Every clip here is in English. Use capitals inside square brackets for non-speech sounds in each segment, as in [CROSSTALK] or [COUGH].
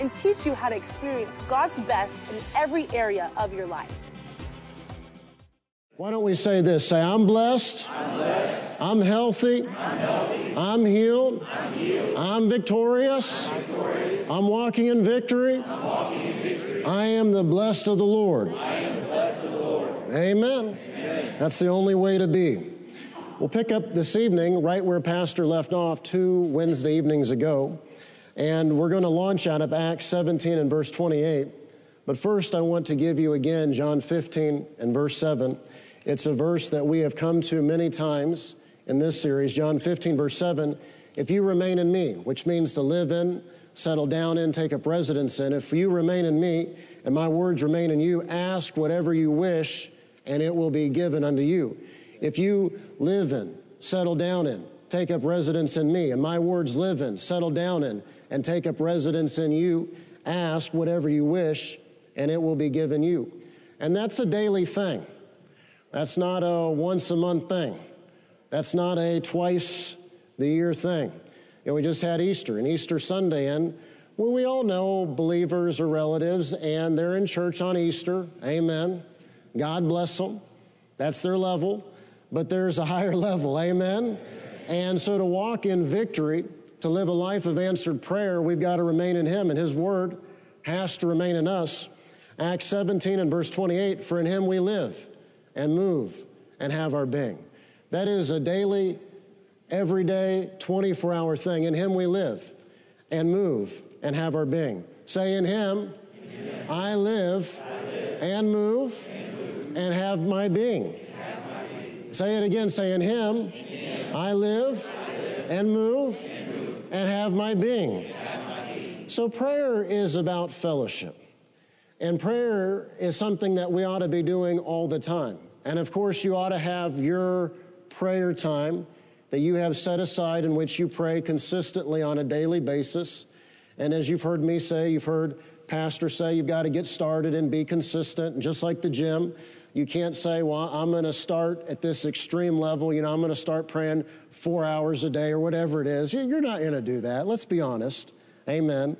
and teach you how to experience God's best in every area of your life. Why don't we say this? Say, I'm blessed. I'm blessed. I'm healthy. I'm healthy. I'm healed. I'm healed. I'm victorious. I'm victorious. I'm walking in victory. I'm walking in victory. I am the blessed of the Lord. I am the blessed of the Lord. Amen. Amen. That's the only way to be. We'll pick up this evening right where Pastor left off two Wednesday evenings ago. And we're going to launch out of Acts 17 and verse 28. But first, I want to give you again John 15 and verse 7. It's a verse that we have come to many times in this series. John 15, verse 7. If you remain in me, which means to live in, settle down in, take up residence in, if you remain in me and my words remain in you, ask whatever you wish and it will be given unto you. If you live in, settle down in, take up residence in me, and my words live in, settle down in, and take up residence in you, ask whatever you wish and it will be given you. And that's a daily thing. That's not a once a month thing. That's not a twice the year thing. You know, we just had Easter and Easter Sunday, and well, we all know believers or relatives, and they're in church on Easter. Amen. God bless them. That's their level. But there's a higher [LAUGHS] level. Amen. And so to walk in victory, to live a life of answered prayer, we've got to remain in Him, and His Word has to remain in us. Acts 17 and verse 28 For in Him we live and move and have our being. That is a daily, everyday, 24 hour thing. In Him we live and move and have our being. Say, In Him, I, live I live and move and, move and have my being. Say it again. Say, In Him, in him I, live I live and move and, move and have my being. So, prayer is about fellowship. And prayer is something that we ought to be doing all the time. And of course, you ought to have your prayer time that you have set aside in which you pray consistently on a daily basis. And as you've heard me say, you've heard Pastor say, you've got to get started and be consistent. Just like the gym, you can't say, well, I'm going to start at this extreme level. You know, I'm going to start praying four hours a day or whatever it is. You're not going to do that. Let's be honest. Amen.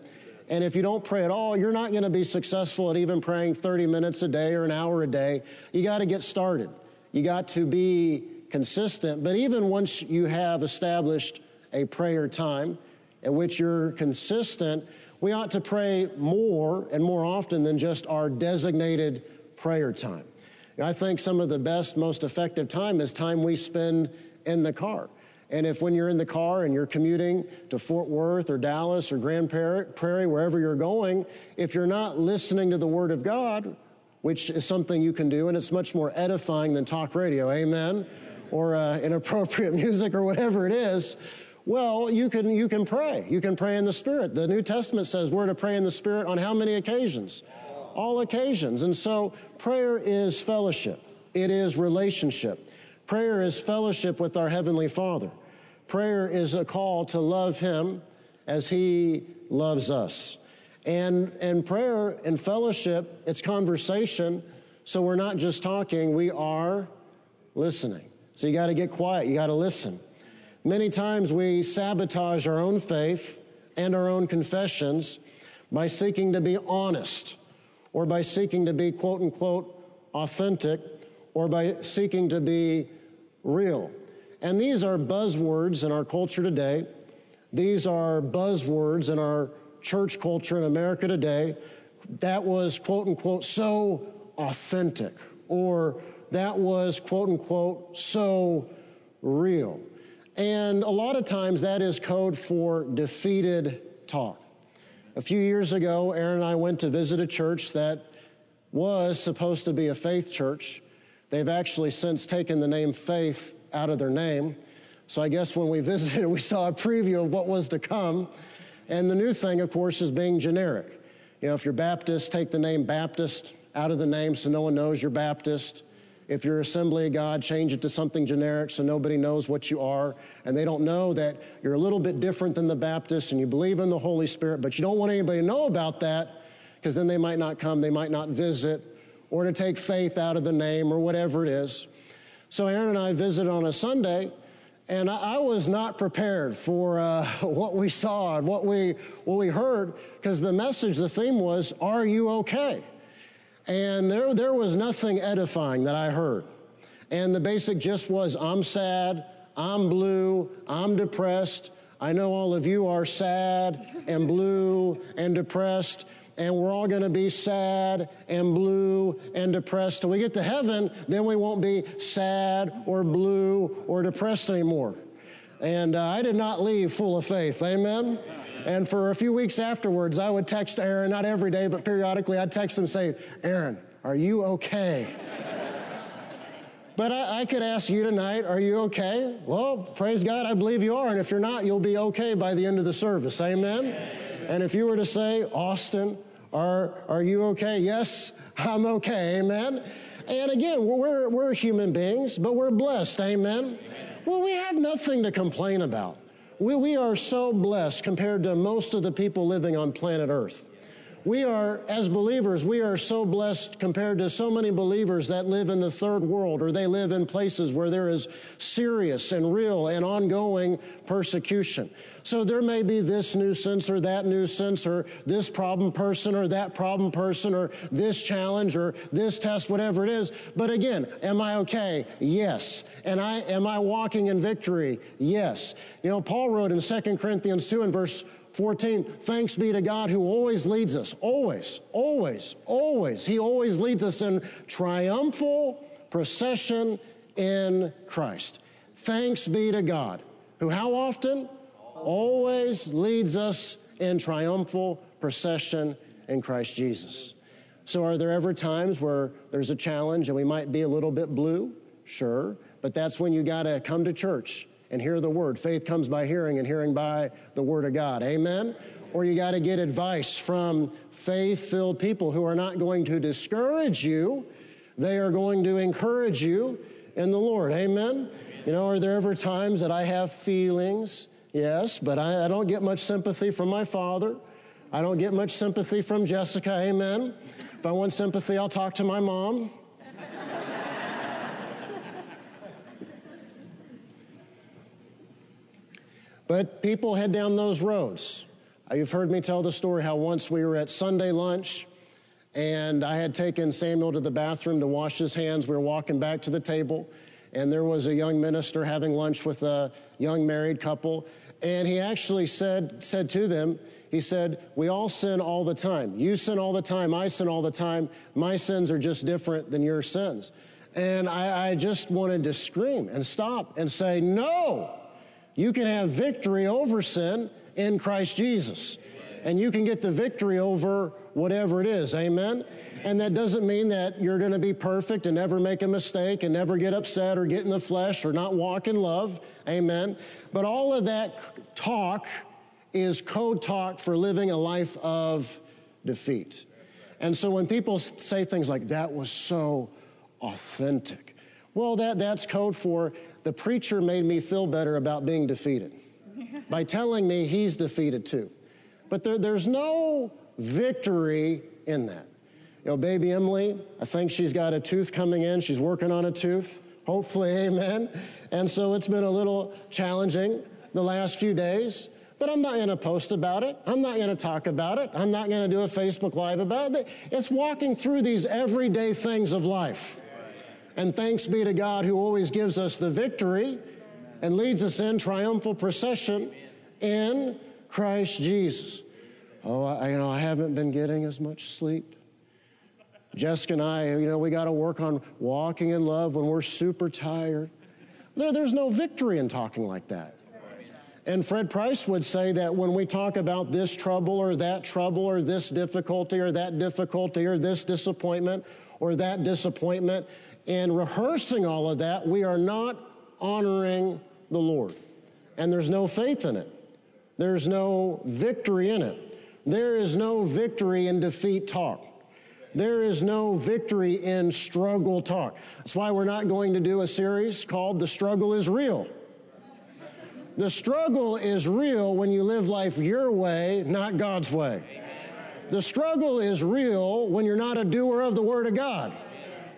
And if you don't pray at all, you're not going to be successful at even praying 30 minutes a day or an hour a day. You got to get started. You got to be consistent. But even once you have established a prayer time at which you're consistent, we ought to pray more and more often than just our designated prayer time. I think some of the best, most effective time is time we spend in the car. And if when you're in the car and you're commuting to Fort Worth or Dallas or Grand Prairie, wherever you're going, if you're not listening to the Word of God, which is something you can do, and it's much more edifying than talk radio, amen, or uh, inappropriate [LAUGHS] music or whatever it is, well, you can, you can pray. You can pray in the Spirit. The New Testament says we're to pray in the Spirit on how many occasions? All occasions. And so prayer is fellowship, it is relationship. Prayer is fellowship with our Heavenly Father. Prayer is a call to love Him as He loves us. And, and prayer and fellowship, it's conversation. So we're not just talking, we are listening. So you got to get quiet, you got to listen. Many times we sabotage our own faith and our own confessions by seeking to be honest or by seeking to be quote unquote authentic or by seeking to be real. And these are buzzwords in our culture today. These are buzzwords in our church culture in America today. That was quote unquote so authentic, or that was quote unquote so real. And a lot of times that is code for defeated talk. A few years ago, Aaron and I went to visit a church that was supposed to be a faith church. They've actually since taken the name faith out of their name. So I guess when we [LAUGHS] visited, we saw a preview of what was to come. And the new thing, of course, is being generic. You know, if you're Baptist, take the name Baptist out of the name so no one knows you're Baptist. If you're Assembly of God, change it to something generic so nobody knows what you are and they don't know that you're a little bit different than the Baptists and you believe in the Holy Spirit, but you don't want anybody to know about that because then they might not come, they might not visit, or to take faith out of the name or whatever it is. So Aaron and I visited on a Sunday and I, was not prepared for uh, [LAUGHS] what we saw and what we, what we heard because the message, the theme was, Are you okay? And there, there was nothing edifying that I heard. And the basic gist was, I'm sad, I'm blue, I'm depressed. I know all of you are sad and blue and depressed and we're all going to be sad and blue and depressed. Till we get to heaven, then we won't be sad or blue or depressed anymore. And uh, I did not leave full of faith. Amen. And for a few weeks afterwards, I would text Aaron, not every day, but periodically, I'd text him say, Aaron, are you okay? but I, I, could ask you tonight, are you okay? Well, praise God, I believe you are. And if you're not, you'll be okay by the end of the service. Amen? And if you were to say, Austin, are, are you okay? Yes, I'm okay. Amen. And again, we're, we're human beings, but we're blessed. Amen. Well, we have nothing to complain about. We, we are so blessed compared to most of the people living on planet Earth. We are, as believers, we are so blessed compared to so many believers that live in the third world or they live in places where there is serious and real and ongoing persecution. So there may be this nuisance or that nuisance or this problem person or that problem person or this challenge or this test, whatever it is. But again, am I okay? Yes. And I, am I walking in victory? Yes. You know, Paul wrote in 2 Corinthians 2 and verse 14, thanks be to God who always leads us, always, always, always. He always leads us in triumphal procession in Christ. Thanks be to God who, how often? Always leads us in triumphal procession in Christ Jesus. So, are there ever times where there's a challenge and we might be a little bit blue? Sure, but that's when you got to come to church and hear the word. Faith comes by hearing, and hearing by the word of God. Amen? Or you got to get advice from faith filled people who are not going to discourage you, they are going to encourage you in the Lord. Amen? You know, are there ever times that I have feelings? Yes, but I, I don't get much sympathy from my father. I don't get much sympathy from Jessica. Amen? If I want sympathy, I'll talk to my mom. But people head down those roads. Uh, you've heard me tell the story how once we were at Sunday lunch and I had taken Samuel to the bathroom to wash his hands. We were walking back to the table and there was a young minister having lunch with a young married couple. And he actually said, said to them, he said, We all sin all the time. You sin all the time. I sin all the time. My sins are just different than your sins. And I, I just wanted to scream and stop and say, No, you can have victory over sin in Christ Jesus. And you can get the victory over whatever it is. Amen? And that doesn't mean that you're going to be perfect and never make a mistake and never get upset or get in the flesh or not walk in love. Amen? But all of that talk is code talk for living a life of defeat. And so when people say things like, that was so authentic, well, that, that's code for the preacher made me feel better about being defeated [LAUGHS] by telling me he's defeated too. But there, there's no victory in that. You know, baby Emily, I think she's got a tooth coming in. She's working on a tooth. Hopefully, [LAUGHS] amen. And so it's been a little challenging the last few days. But I'm not going to post about it. I'm not going to talk about it. I'm not going to do a Facebook Live about it. It's walking through these everyday things of life. And thanks be to God who always gives us the victory and leads us in triumphal procession in Christ Jesus. Oh, I, you know, I haven't been getting as much sleep. Jessica and I, you know, we got to work on walking in love when we're super tired. There, there's no victory in talking like that. And Fred Price would say that when we talk about this trouble or that trouble or this difficulty or that difficulty or this disappointment or that disappointment, in rehearsing all of that, we are not honoring the Lord. And there's no faith in it, there's no victory in it. There is no victory in defeat talk. There is no victory in struggle talk. That's why we're not going to do a series called The Struggle is Real. The struggle is real when you live life your way, not God's way. The struggle is real when you're not a doer of the Word of God.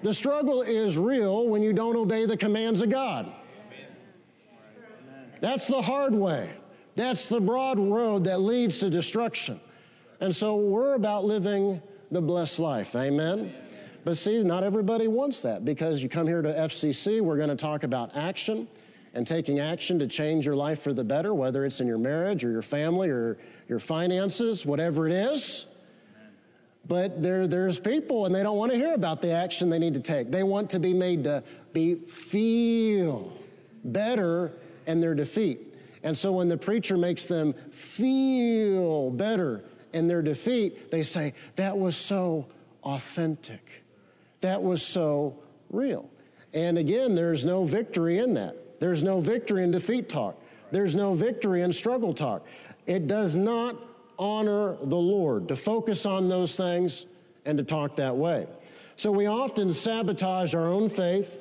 The struggle is real when you don't obey the commands of God. That's the hard way. That's the broad road that leads to destruction. And so we're about living the blessed life. Amen. But see, not everybody wants that because you come here to FCC, we're going to talk about action and taking action to change your life for the better, whether it's in your marriage or your family or your finances, whatever it is. But there, there's people and they don't want to hear about the action they need to take. They want to be made to be feel better in their defeat. And so when the preacher makes them feel better in their defeat, they say, that was so authentic. That was so real. And again, there's no victory in that. There's no victory in defeat talk. There's no victory in struggle talk. It does not honor the Lord to focus on those things and to talk that way. So we often sabotage our own faith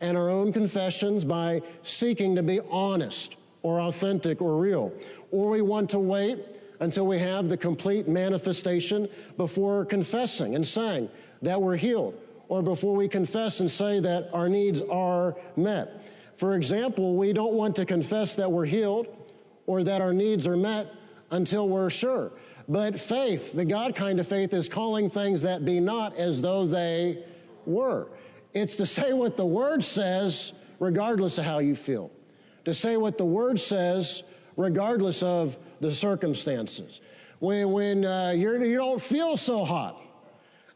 and our own confessions by seeking to be honest or authentic or real. Or we want to wait until we have the complete manifestation before confessing and saying that we're healed, or before we confess and say that our needs are met. For example, we don't want to confess that we're healed or that our needs are met until we're sure. But faith, the God kind of faith, is calling things that be not as though they were. It's to say what the Word says, regardless of how you feel. To say what the Word says, regardless of the circumstances. When, when uh, you're, you don't feel so hot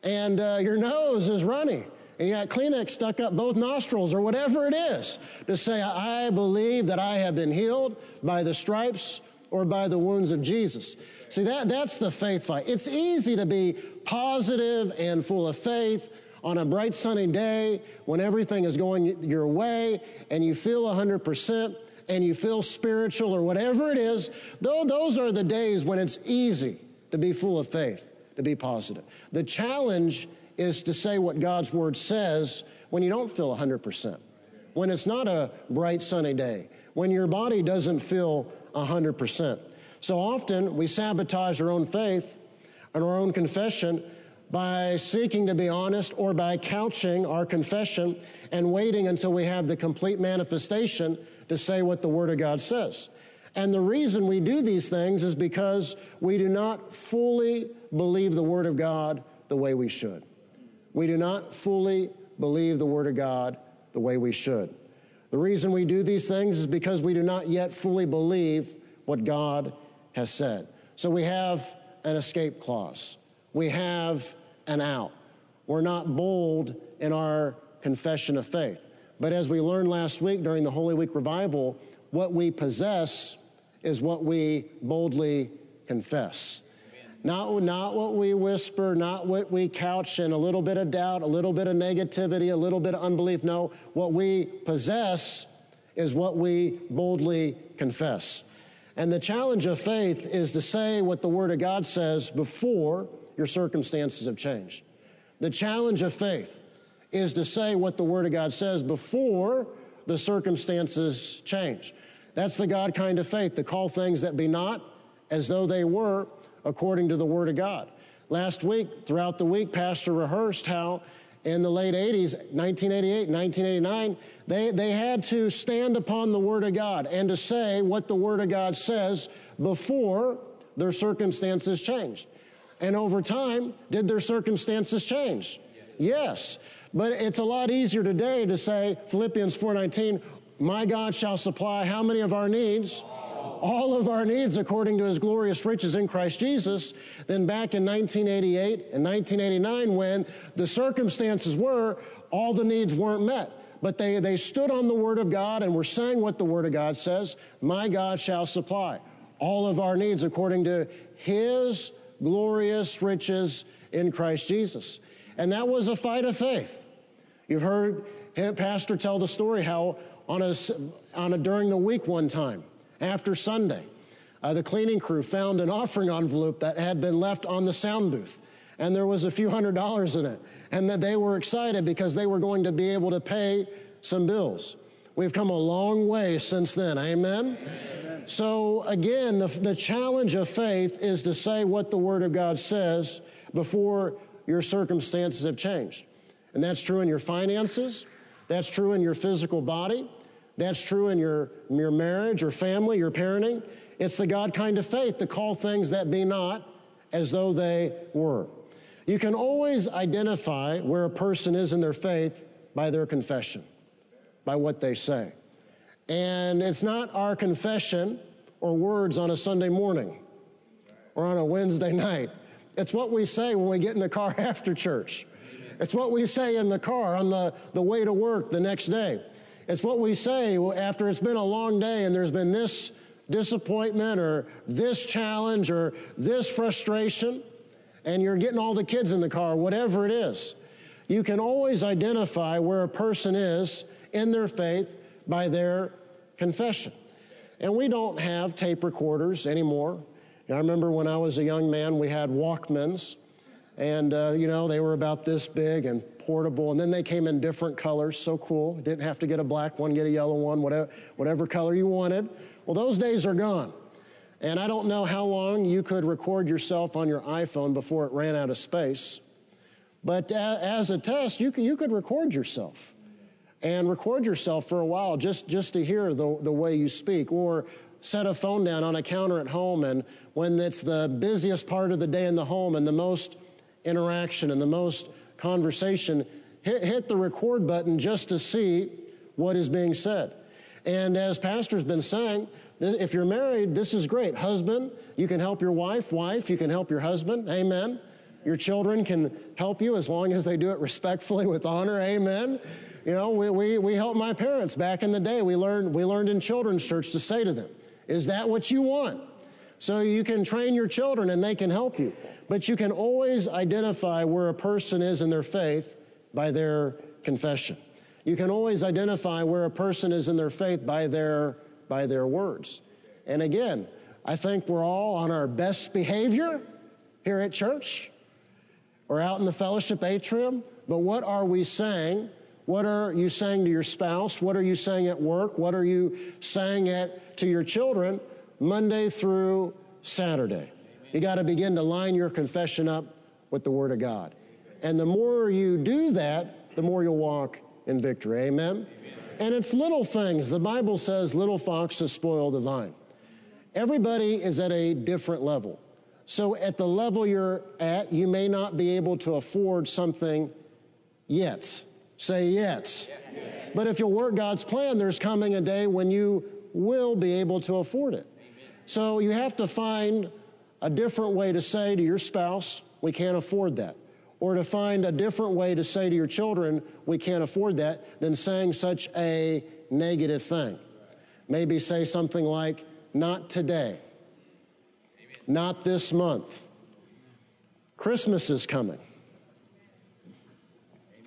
and uh, your nose is runny and you got Kleenex stuck up both nostrils or whatever it is, to say, I believe that I have been healed by the stripes or by the wounds of Jesus. See, that, that's the faith fight. It's easy to be positive and full of faith on a bright sunny day when everything is going your way and you feel 100% and you feel spiritual or whatever it is, though those are the days when it's easy to be full of faith, to be positive. The challenge is to say what God's word says when you don't feel 100%, when it's not a bright sunny day, when your body doesn't feel 100%. So often we sabotage our own faith and our own confession by seeking to be honest or by couching our confession and waiting until we have the complete manifestation to say what the Word of God says. And the reason we do these things is because we do not fully believe the Word of God the way we should. We do not fully believe the Word of God the way we should. The reason we do these things is because we do not yet fully believe what God has said. So we have an escape clause, we have an out. We're not bold in our confession of faith. But as we learned last week during the Holy Week revival, what we possess is what we boldly confess. Not, not what we whisper, not what we couch in a little bit of doubt, a little bit of negativity, a little bit of unbelief. No, what we possess is what we boldly confess. And the challenge of faith is to say what the Word of God says before your circumstances have changed. The challenge of faith is to say what the Word of God says before the circumstances change. That's the God kind of faith, to call things that be not as though they were according to the Word of God. Last week, throughout the week, Pastor rehearsed how in the late 80s, 1988, 1989, they, they had to stand upon the Word of God and to say what the Word of God says before their circumstances changed. And over time, did their circumstances change? Yes. But it's a lot easier today to say Philippians 4:19, "My God shall supply how many of our needs?" All of our needs according to his glorious riches in Christ Jesus than back in 1988 and 1989 when the circumstances were all the needs weren't met. But they, they stood on the Word of God and were saying what the Word of God says My God shall supply all of our needs according to his glorious riches in Christ Jesus. And that was a fight of faith. You've heard Pastor tell the story how on a, on a during the week one time after Sunday, uh, the cleaning crew found an offering envelope that had been left on the sound booth, and there was a few hundred dollars in it, and that they were excited because they were going to be able to pay some bills. We've come a long way since then. Amen? Amen. So, again, the, the challenge of faith is to say what the Word of God says before your circumstances have changed. And that's true in your finances, that's true in your physical body, that's true in your, your marriage or family, your parenting. It's the God kind of faith to call things that be not as though they were. You can always identify where a person is in their faith by their confession, by what they say. And it's not our confession or words on a Sunday morning or on a Wednesday [LAUGHS] night. It's what we say when we get in the car [LAUGHS] after church. It's what we say in the car on the, the way to work the next day. It's what we say after it's been a long day and there's been this disappointment or this challenge or this frustration, and you're getting all the kids in the car, whatever it is. You can always identify where a person is in their faith by their confession. And we don't have tape recorders anymore. I remember when I was a young man, we had Walkmans, and uh, you know, they were about this big and portable, and then they came in different colors, so cool. Didn't have to get a black one, get a yellow one, whatever, whatever color you wanted. Well, those days are gone. And I don't know how long you could record yourself on your iPhone before it ran out of space. But as a test, you could, you could record yourself and record yourself for a while just, just to hear the, the way you speak. Or set a phone down on a counter at home, and when it's the busiest part of the day in the home and the most interaction and the most conversation, hit, hit the record button just to see what is being said. And as Pastor's been saying, if you're married, this is great. Husband, you can help your wife. Wife, you can help your husband. Amen. Your children can help you as long as they do it respectfully with honor. Amen. You know, we, we, we helped my parents back in the day. We learned, we learned in children's church to say to them, Is that what you want? So you can train your children and they can help you. But you can always identify where a person is in their faith by their confession. You can always identify where a person is in their faith by their, by their words. And again, I think we're all on our best behavior here at church or out in the fellowship atrium. But what are we saying? What are you saying to your spouse? What are you saying at work? What are you saying at, to your children Monday through Saturday? You got to begin to line your confession up with the Word of God. And the more you do that, the more you'll walk in victory. Amen? Amen? And it's little things. The Bible says little foxes spoil the vine. Everybody is at a different level. So at the level you're at, you may not be able to afford something yet. Say yet. Yes. But if you'll work God's plan, there's coming a day when you will be able to afford it. Amen. So you have to find a different way to say to your spouse, we can't afford that or to find a different way to say to your children, we can't afford that, than saying such a negative thing. Maybe say something like, not today, Amen. not this month. Christmas is coming.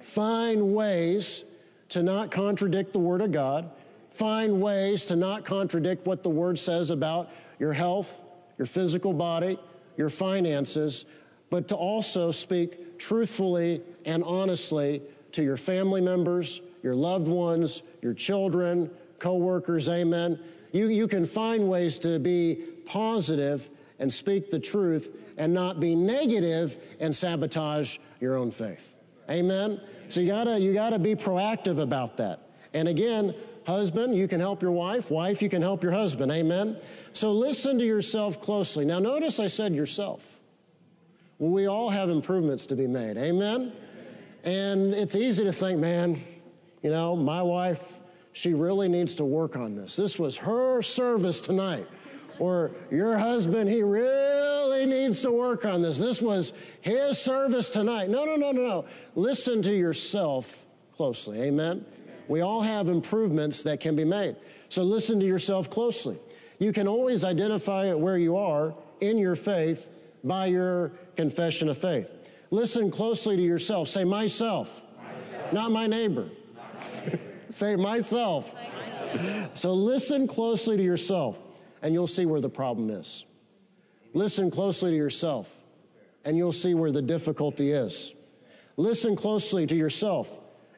Find ways to not contradict the Word of God. Find ways to not contradict what the Word says about your health, your physical body, your finances, but to also speak truthfully and honestly to your family members, your loved ones, your children, coworkers, amen. You, you can find ways to be positive and speak the truth and not be negative and sabotage your own faith. Amen. So you gotta you gotta be proactive about that. And again, husband, you can help your wife. Wife, you can help your husband. Amen. So listen to yourself closely. Now notice I said yourself. Well, we all have improvements to be made. Amen? And it's easy to think, man, you know, my wife, she really needs to work on this. This was her service tonight. Or your husband, he really needs to work on this. This was his service tonight. No, no, no, no, no. Listen to yourself closely. Amen? We all have improvements that can be made. So listen to yourself closely. You can always identify where you are in your faith by your confession of faith. Listen closely to yourself. Say, myself, myself. not my neighbor. Not my neighbor. Say, myself. myself. So listen closely to yourself. and you'll see where the problem is. Listen closely to yourself, and you'll see where the difficulty is. Listen closely to yourself,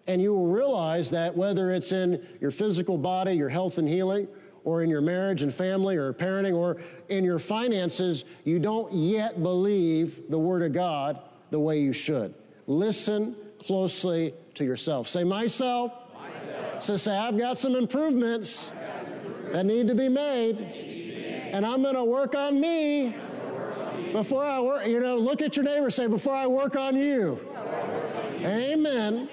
and you will realize that whether it's in your physical body, your health and healing, or in your marriage and family, or parenting, or in your finances, you don't yet believe the Word of God the way you should. Listen closely to yourself. Say, myself. myself. So say, I've got some improvements, got some improvements. that need to be made, to be made. and I'm going to work on me before I work, you know, look at your neighbor, say, before I work on you. Amen.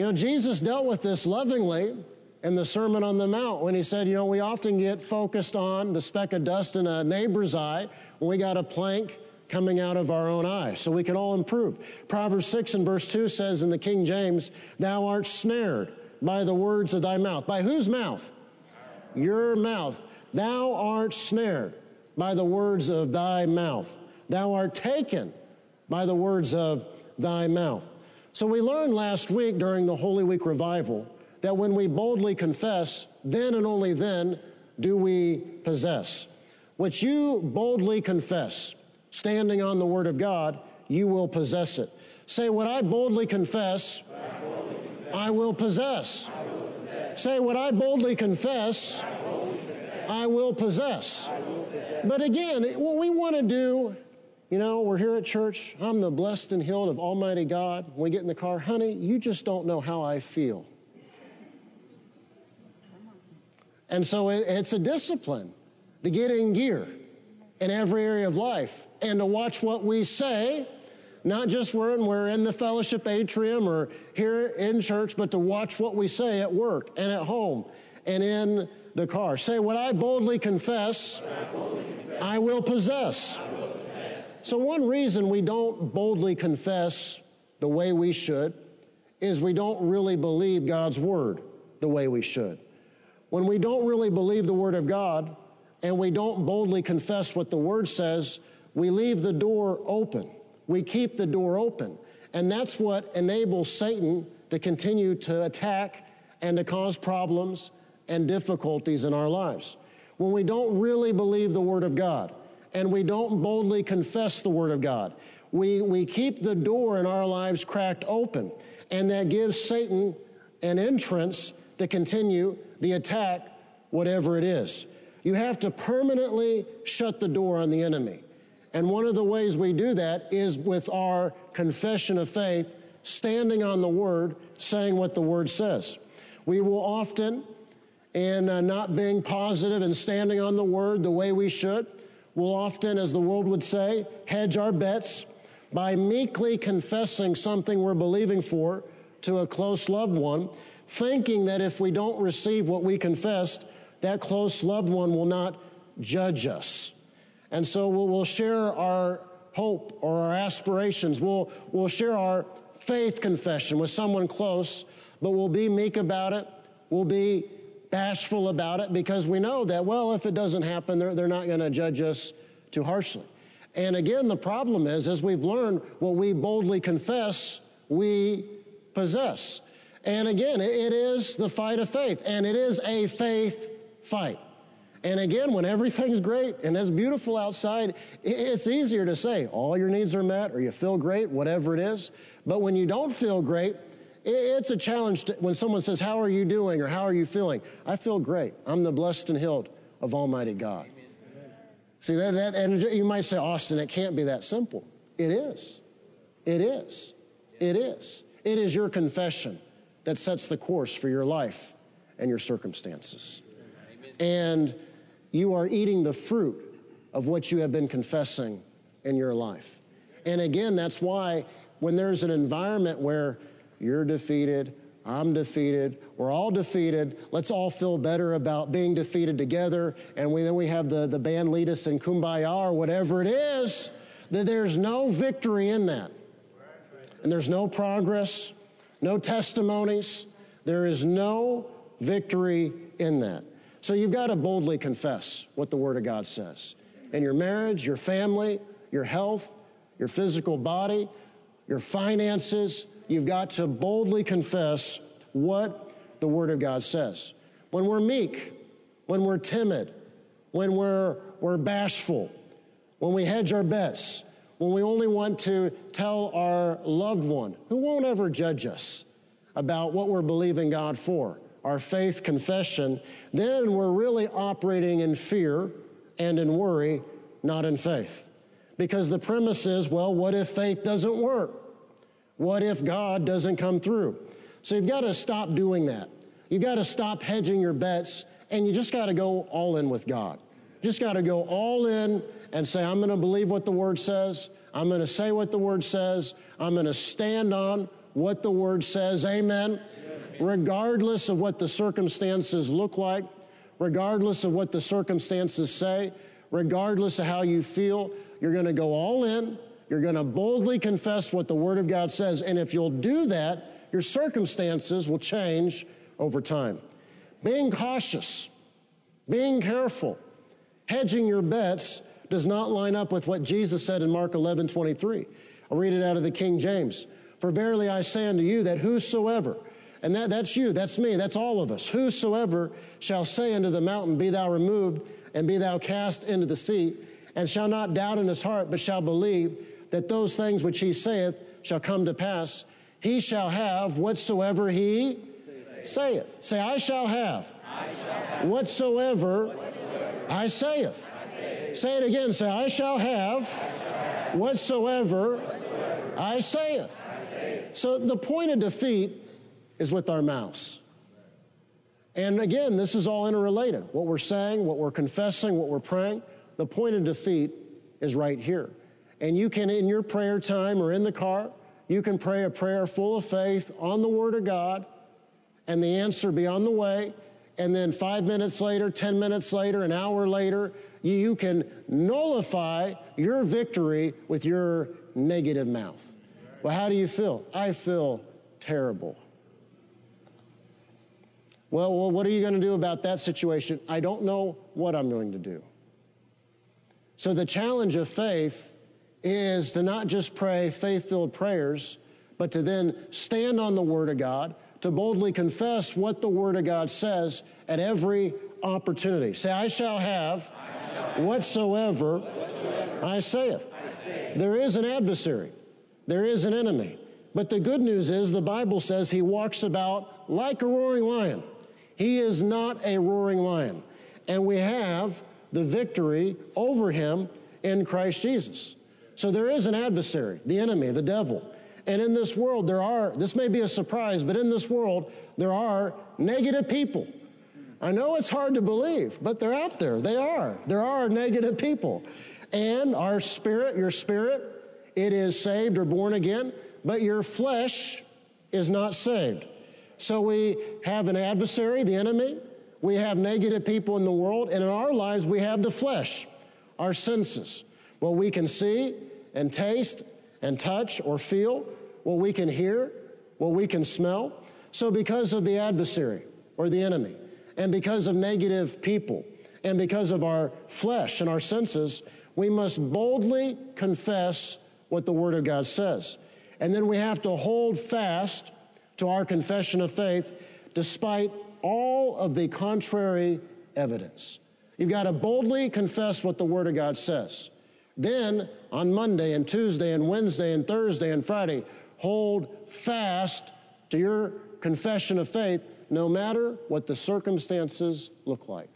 You know, Jesus dealt with this lovingly in the Sermon on the Mount when he said, you know, we often get focused on the speck of dust in a neighbor's eye when we got a plank coming out of our own eye. So we can all improve. Proverbs 6 and verse 2 says in the King James, Thou art snared by the words of thy mouth. By whose mouth? Your mouth. Thou art snared by the words of thy mouth. Thou art taken by the words of thy mouth. So we learned last week during the Holy Week revival that when we boldly confess, then and only then do we possess. What you boldly confess, standing on the Word of God, you will possess it. Say, What I boldly confess, I, boldly confess. I, will, possess. I will possess. Say, What I boldly confess, I, boldly possess. I will possess. Will possess. But again, what we want to do you know, we're here at church. I'm the blessed and healed of Almighty God. When we get in the car, honey, you just don't know how I feel. And so it's a discipline to get in gear in every area of life and to watch what we say, not just when we're in the fellowship atrium or here in church, but to watch what we say at work and at home and in the car. Say, What I boldly confess, I, boldly confess, I will possess. I will so, one reason we don't boldly confess the way we should is we don't really believe God's word the way we should. When we don't really believe the word of God and we don't boldly confess what the word says, we leave the door open. We keep the door open. And that's what enables Satan to continue to attack and to cause problems and difficulties in our lives. When we don't really believe the word of God, and we don't boldly confess the Word of God. We, we keep the door in our lives cracked open, and that gives Satan an entrance to continue the attack, whatever it is. You have to permanently shut the door on the enemy. And one of the ways we do that is with our confession of faith, standing on the Word, saying what the Word says. We will often, in uh, not being positive and standing on the Word the way we should, will often, as the world would say, hedge our bets by meekly confessing something we're believing for to a close loved one, thinking that if we don't receive what we confessed, that close loved one will not judge us. And so we'll, we'll share our hope or our aspirations. We'll, we'll share our faith confession with someone close, but we'll be meek about it. We'll be bashful about it because we know that, well, if it doesn't happen, they're, they're not going to judge us too harshly. And again, the problem is, as we've learned, what we boldly confess, we possess. And again, it is the fight of faith, and it is a faith fight. And again, when everything's great and it's beautiful outside, it's easier to say all your needs are met or you feel great, whatever it is. But when you don't feel great, it's a challenge to, when someone says, How are you doing or how are you feeling? I feel great. I'm the blessed and healed of Almighty God. Amen. See, that, that, and you might say, Austin, it can't be that simple. It is. It is. It is. It is your confession that sets the course for your life and your circumstances. Amen. And you are eating the fruit of what you have been confessing in your life. And again, that's why when there's an environment where you're defeated. I'm defeated. We're all defeated. Let's all feel better about being defeated together. And we, then we have the, the band lead us in Kumbaya or whatever it is. That there's no victory in that. And there's no progress, no testimonies. There is no victory in that. So you've got to boldly confess what the Word of God says. In your marriage, your family, your health, your physical body, your finances, You've got to boldly confess what the Word of God says. When we're meek, when we're timid, when we're, we're bashful, when we hedge our bets, when we only want to tell our loved one who won't ever judge us about what we're believing God for, our faith confession, then we're really operating in fear and in worry, not in faith. Because the premise is well, what if faith doesn't work? What if God doesn't come through? So you've got to stop doing that. You've got to stop hedging your bets, and you just got to go all in with God. You just got to go all in and say, I'm going to believe what the Word says. I'm going to say what the Word says. I'm going to stand on what the Word says. Amen. Regardless of what the circumstances look like, regardless of what the circumstances say, regardless of how you feel, you're going to go all in. You're going to boldly confess what the Word of God says. And if you'll do that, your circumstances will change over time. Being cautious, being careful, hedging your bets does not line up with what Jesus said in Mark 11 23. I'll read it out of the King James. For verily I say unto you that whosoever, and that, that's you, that's me, that's all of us, whosoever shall say unto the mountain, Be thou removed, and be thou cast into the sea, and shall not doubt in his heart, but shall believe that those things which he saith shall come to pass, he shall have whatsoever he saith. Say, I shall have, I shall have whatsoever, whatsoever I saith. Say it again. Say, I shall have, whatsoever, I saith. So the point of defeat is with our mouths. And again, this is all interrelated. What we're saying, what we're confessing, what we're praying, the point of defeat is right here. And you can, in your prayer time or in the car, you can pray a prayer full of faith on the Word of God, and the answer be on the way. And then five minutes later, 10 minutes later, an hour later, you can nullify your victory with your negative mouth. Well, how do you feel? I feel terrible. Well, well what are you going to do about that situation? I don't know what I'm going to do. So, the challenge of faith is to not just pray faith filled prayers, but to then stand on the Word of God, to boldly confess what the Word of God says at every opportunity. Say, I shall have, I shall have whatsoever, whatsoever I, saith. I saith. There is an adversary, there is an enemy. But the good news is the Bible says he walks about like a roaring lion. He is not a roaring lion. And we have the victory over him in Christ Jesus. So there is an adversary, the enemy, the devil. And in this world, there are, this may be a surprise, but in this world, there are negative people I know it's hard to believe, but they're out there. They are. There are negative people. And our spirit, your spirit, it is saved or born again, but your flesh is not saved. So we have an adversary, the enemy. We have negative people in the world. And in our lives, we have the flesh, our senses. What we can see and taste and touch or feel, what we can hear, what we can smell. So because of the adversary or the enemy, and because of negative people and because of our flesh and our senses, we must boldly confess what the Word of God says. And then we have to hold fast to our confession of faith despite all of the contrary evidence. You've got to boldly confess what the Word of God says. Then on Monday and Tuesday and Wednesday and Thursday and Friday, hold fast to your confession of faith no matter what the circumstances look like,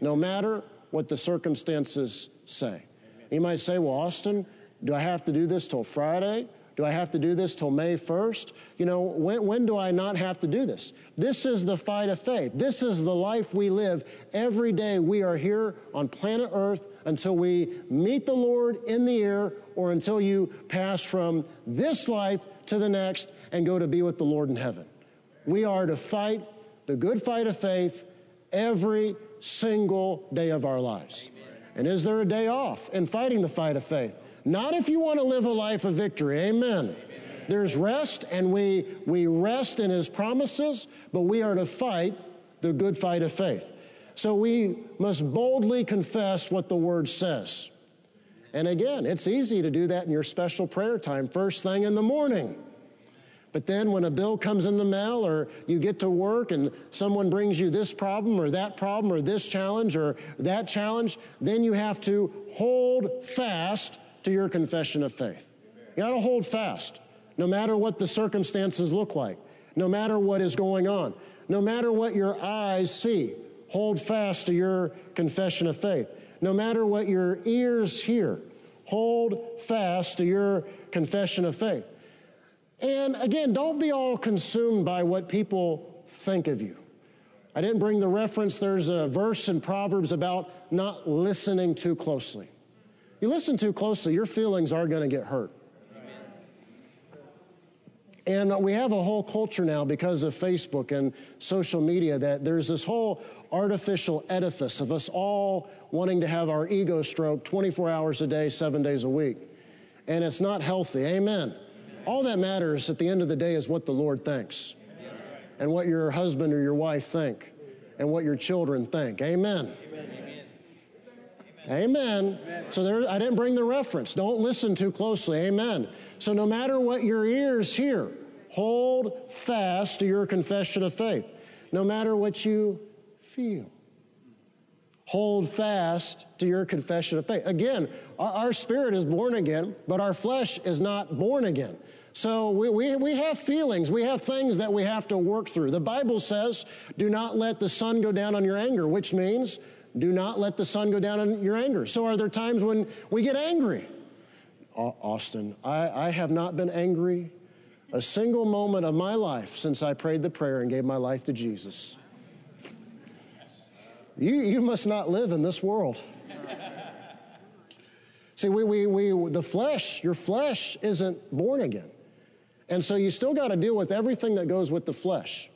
no matter what the circumstances say. You might say, well, Austin, do I have to do this till Friday? Do I have to do this till May 1st? You know, when, when do I not have to do this? This is the fight of faith. This is the life we live. Every day we are here on planet Earth until we meet the Lord in the air or until you pass from this life to the next and go to be with the Lord in heaven. We are to fight the good fight of faith every single day of our lives. And is there a day off in fighting the fight of faith? Not if you want to live a life of victory. Amen. There's rest, and we, we rest in His promises, but we are to fight the good fight of faith. So we must boldly confess what the Word says. And again, it's easy to do that in your special prayer time, first thing in the morning. But then when a bill comes in the mail or you get to work and someone brings you this problem or that problem or this challenge or that challenge, then you have to hold fast to your confession of faith. You got to hold fast no matter what the circumstances look like, no matter what is going on, no matter what your eyes see. Hold fast to your confession of faith. No matter what your ears hear, hold fast to your confession of faith. And again, don't be all consumed by what people think of you. I didn't bring the reference. There's a verse in Proverbs about not listening too closely. You listen too closely, your feelings are going to get hurt. And we have a whole culture now because of Facebook and social media that there's this whole artificial edifice of us all wanting to have our ego stroke 24 hours a day, seven days a week. And it's not healthy. Amen. All that matters at the end of the day is what the Lord thinks and what your husband or your wife think and what your children think. Amen. Amen. Amen. So there, I didn't bring the reference. Don't listen too closely. Amen. So no matter what your ears hear, hold fast to your confession of faith. No matter what you feel, hold fast to your confession of faith. Again, our, our spirit is born again, but our flesh is not born again. So we, we, we have feelings, we have things that we have to work through. The Bible says, do not let the sun go down on your anger, which means do not let the sun go down on your anger. So are there times when we get angry? Austin, I, I have not been angry a single moment of my life since I prayed the prayer and gave my life to Jesus. You, you must not live in this world. See, we, we, we, the flesh, your flesh isn't born again. And so you still got to deal with everything that goes with the flesh.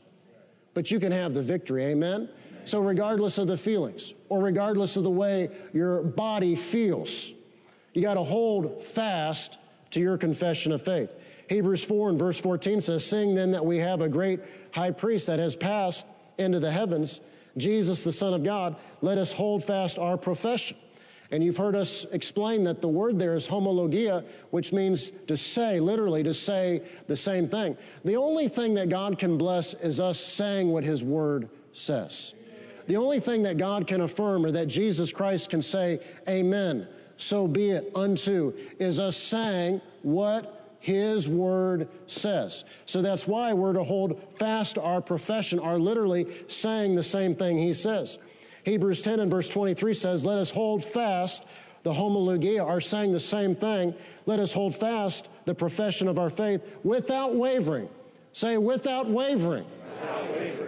But you can have the victory, amen? So, regardless of the feelings or regardless of the way your body feels, you got to hold fast to your confession of faith. Hebrews 4 and verse 14 says, Seeing then that we have a great high priest that has passed into the heavens, Jesus, the Son of God, let us hold fast our profession. And you've heard us explain that the word there is homologia, which means to say, literally, to say the same thing. The only thing that God can bless is us saying what His word says. The only thing that God can affirm or that Jesus Christ can say, Amen, so be it unto, is us saying what his word says. So that's why we're to hold fast our profession, are literally saying the same thing he says. Hebrews 10 and verse 23 says, Let us hold fast the homologia, are saying the same thing. Let us hold fast the profession of our faith without wavering. Say, without wavering.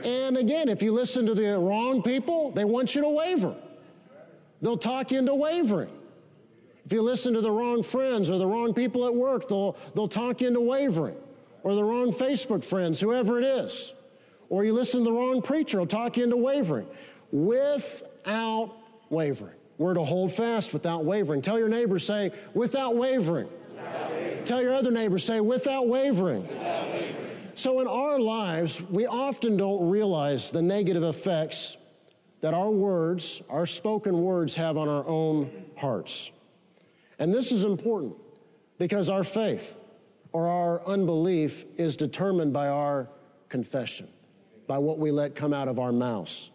And again, if you listen to the wrong people, they want you to waver. They'll talk you into wavering. If you listen to the wrong friends or the wrong people at work, they'll, they'll talk you into wavering. Or the wrong Facebook friends, whoever it is. Or you listen to the wrong preacher, will talk you into wavering. Without wavering. We're to hold fast without wavering. Tell your neighbor, say, without wavering. Without wavering. Tell your other neighbor, say, without wavering. without wavering. So in our lives, we often don't realize the negative effects that our words, our spoken words, have on our own hearts. And this is important because our faith or our unbelief is determined by our confession, by what we let come out of our mouths.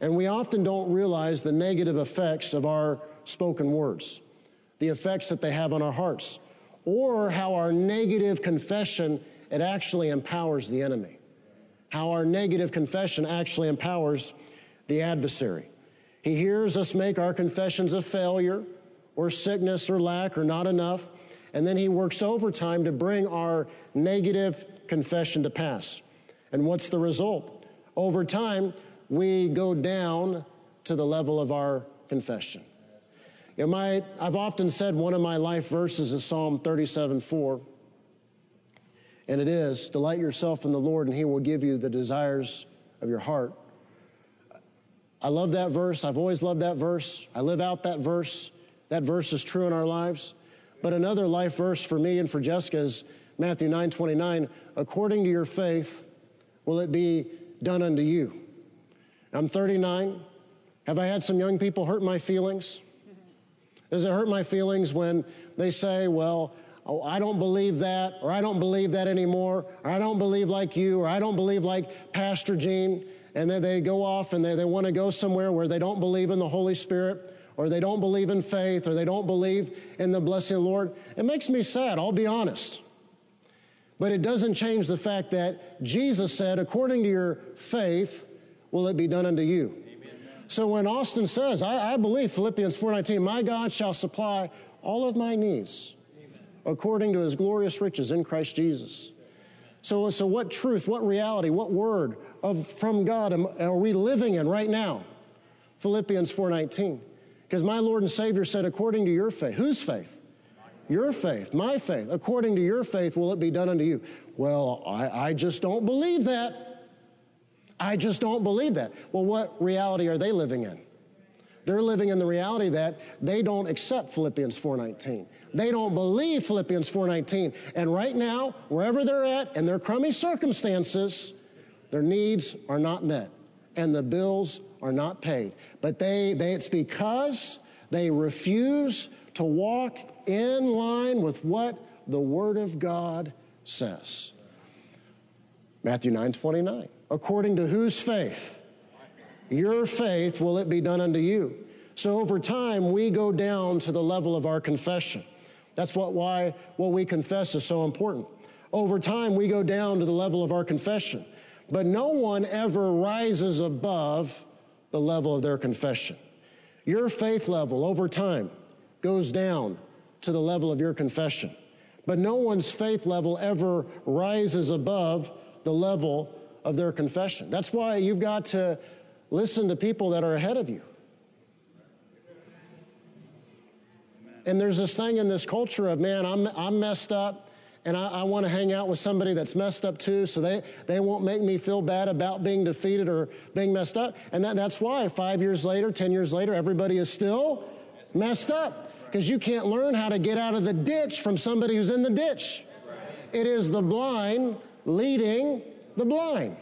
And we often don't realize the negative effects of our spoken words, the effects that they have on our hearts, or how our negative confession it actually empowers the enemy. How our negative confession actually empowers the adversary. He hears us make our confessions of failure or sickness or lack or not enough. And then he works overtime to bring our negative confession to pass. And what's the result? Over time, we go down to the level of our confession. You I've often said one of my life verses is Psalm 37 4. And it is Delight yourself in the Lord, and he will give you the desires of your heart. I love that verse. I've always loved that verse. I live out that verse. That verse is true in our lives. But another life verse for me and for Jessica is Matthew 9 29. According to your faith, will it be done unto you? I'm 39. Have I had some young people hurt my feelings? Does it hurt my feelings when they say, well, oh, I don't believe that, or I don't believe that anymore, or I don't believe like you, or I don't believe like Pastor Gene. And then they go off and they, they want to go somewhere where they don't believe in the Holy Spirit, or they don't believe in faith, or they don't believe in the blessing of the Lord. It makes me sad, I'll be honest. But it doesn't change the fact that Jesus said, according to your faith, will it be done unto you. Amen. So when Austin says, I, I believe Philippians 4.19, my God shall supply all of my needs. According to his glorious riches in Christ Jesus. So, so what truth, what reality, what word of, from God am, are we living in right now? Philippians 4.19. Because my Lord and Savior said, according to your faith. Whose faith? Your faith, my faith. According to your faith will it be done unto you. Well, I, I just don't believe that. I just don't believe that. Well, what reality are they living in? They're living in the reality that they don't accept Philippians 4:19. They don't believe Philippians 4:19. And right now, wherever they're at in their crummy circumstances, their needs are not met and the bills are not paid. But they, they it's because they refuse to walk in line with what the Word of God says. Matthew 9 29. According to whose faith? Your faith will it be done unto you. So over time, we go down to the level of our confession. That's what, why what we confess is so important. Over time, we go down to the level of our confession. But no one ever rises above the level of their confession. Your faith level over time goes down to the level of your confession. But no one's faith level ever rises above the level of their confession. That's why you've got to listen to people that are ahead of you. And there's this thing in this culture of, man, I'm, I'm messed up and I, I want to hang out with somebody that's messed up too, so they, they won't make me feel bad about being defeated or being messed up. And that, that's why five years later, 10 years later, everybody is still messed up because you can't learn how to get out of the ditch from somebody who's in the ditch. It is the blind leading the blind.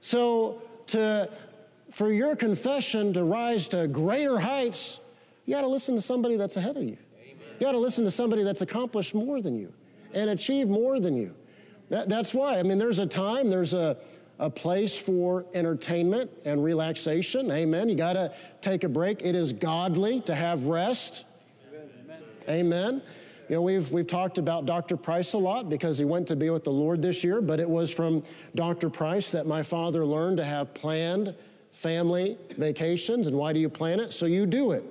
So, to, for your confession to rise to greater heights, you got to listen to somebody that's ahead of you. You got to listen to somebody that's accomplished more than you and achieved more than you. That, that's why. I mean, there's a time, there's a, a place for entertainment and relaxation. Amen. You got to take a break. It is godly to have rest. Amen. Amen. You know, we've, we've talked about Dr. Price a lot because he went to be with the Lord this year, but it was from Dr. Price that my father learned to have planned family vacations. And why do you plan it? So you do it.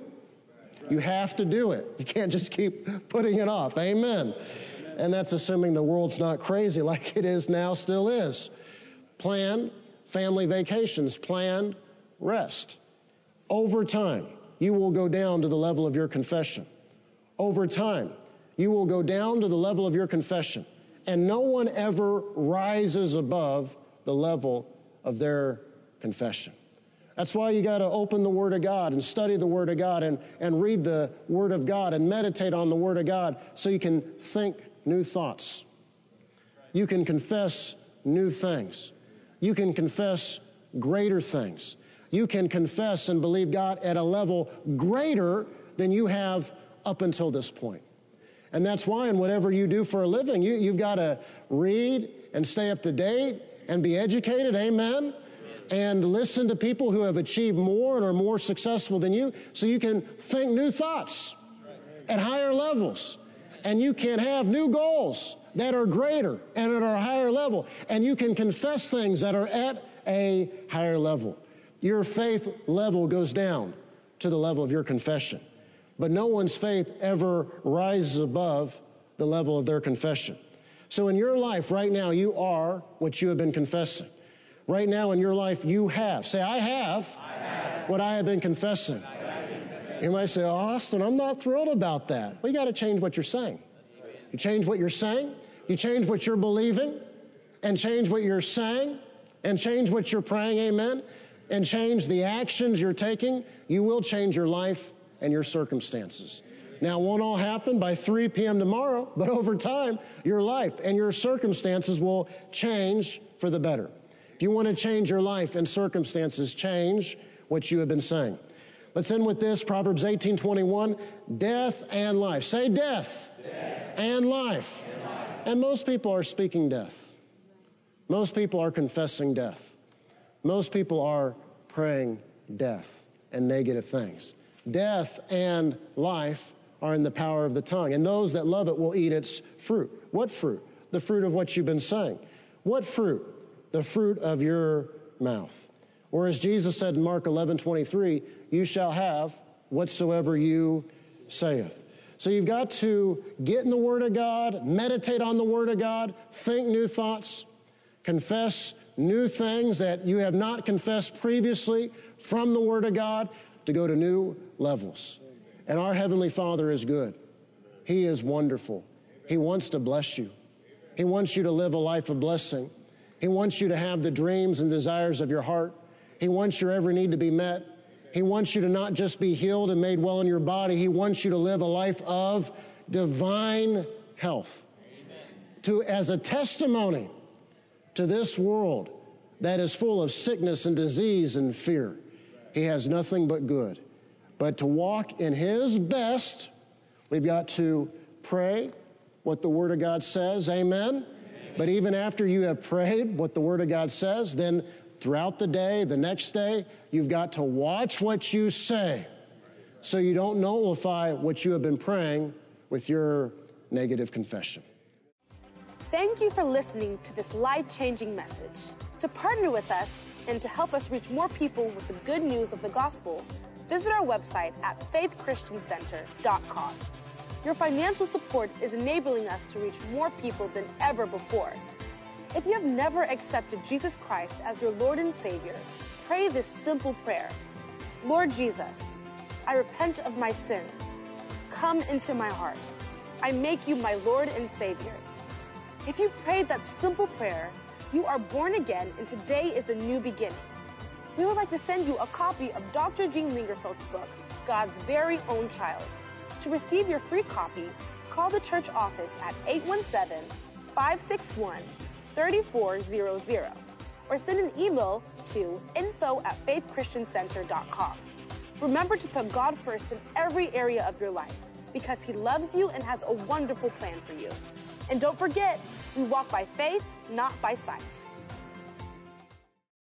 You have to do it. You can't just keep putting it off. Amen. And that's assuming the world's not crazy like it is now, still is. Plan family vacations, plan rest. Over time, you will go down to the level of your confession. Over time, you will go down to the level of your confession. And no one ever rises above the level of their confession. That's why you got to open the Word of God and study the Word of God and, and read the Word of God and meditate on the Word of God so you can think new thoughts. You can confess new things. You can confess greater things. You can confess and believe God at a level greater than you have up until this point. And that's why, in whatever you do for a living, you, you've got to read and stay up to date and be educated. Amen. And listen to people who have achieved more and are more successful than you so you can think new thoughts at higher levels. And you can have new goals that are greater and at a higher level. And you can confess things that are at a higher level. Your faith level goes down to the level of your confession. But no one's faith ever rises above the level of their confession. So in your life right now, you are what you have been confessing. Right now in your life, you have. Say, I have, I have. what I have been confessing. You might say, oh, Austin, I'm not thrilled about that. Well, you got to change what you're saying. You change what you're saying, you change what you're believing, and change what you're saying, and change what you're praying, amen, and change the actions you're taking, you will change your life and your circumstances. Now, it won't all happen by 3 p.m. tomorrow, [LAUGHS] but over time, your life and your circumstances will change for the better. If you want to change your life and circumstances, change what you have been saying. Let's end with this Proverbs 18 21. Death and life. Say death, death and, life. and life. And most people are speaking death. Most people are confessing death. Most people are praying death and negative things. Death and life are in the power of the tongue, and those that love it will eat its fruit. What fruit? The fruit of what you've been saying. What fruit? The fruit of your mouth. Or as Jesus said in Mark 11 23, you shall have whatsoever you saith. So you've got to get in the Word of God, meditate on the Word of God, think new thoughts, confess new things that you have not confessed previously from the Word of God to go to new levels. And our Heavenly Father is good. He is wonderful. He wants to bless you. He wants you to live a life of blessing. He wants you to have the dreams and desires of your heart. He wants your every need to be met. He wants you to not just be healed and made well in your body, He wants you to live a life of divine health. Amen. To, as a testimony to this world that is full of sickness and disease and fear, He has nothing but good. But to walk in His best, we've got to pray what the Word of God says. Amen. Amen. But even after you have prayed what the Word of God says, then throughout the day, the next day, you've got to watch what you say so you don't nullify what you have been praying with your negative confession. Thank you for listening to this life changing message. To partner with us and to help us reach more people with the good news of the gospel, visit our website at faithchristiancenter.com. Your financial support is enabling us to reach more people than ever before. If you have never accepted Jesus Christ as your Lord and Savior, pray this simple prayer Lord Jesus, I repent of my sins. Come into my heart. I make you my Lord and Savior. If you prayed that simple prayer, you are born again and today is a new beginning. We would like to send you a copy of Dr. Gene Lingerfelt's book, God's Very Own Child. To receive your free copy, call the church office at 817 561 3400 or send an email to info at faithchristiancenter.com. Remember to put God first in every area of your life because He loves you and has a wonderful plan for you. And don't forget, we walk by faith, not by sight.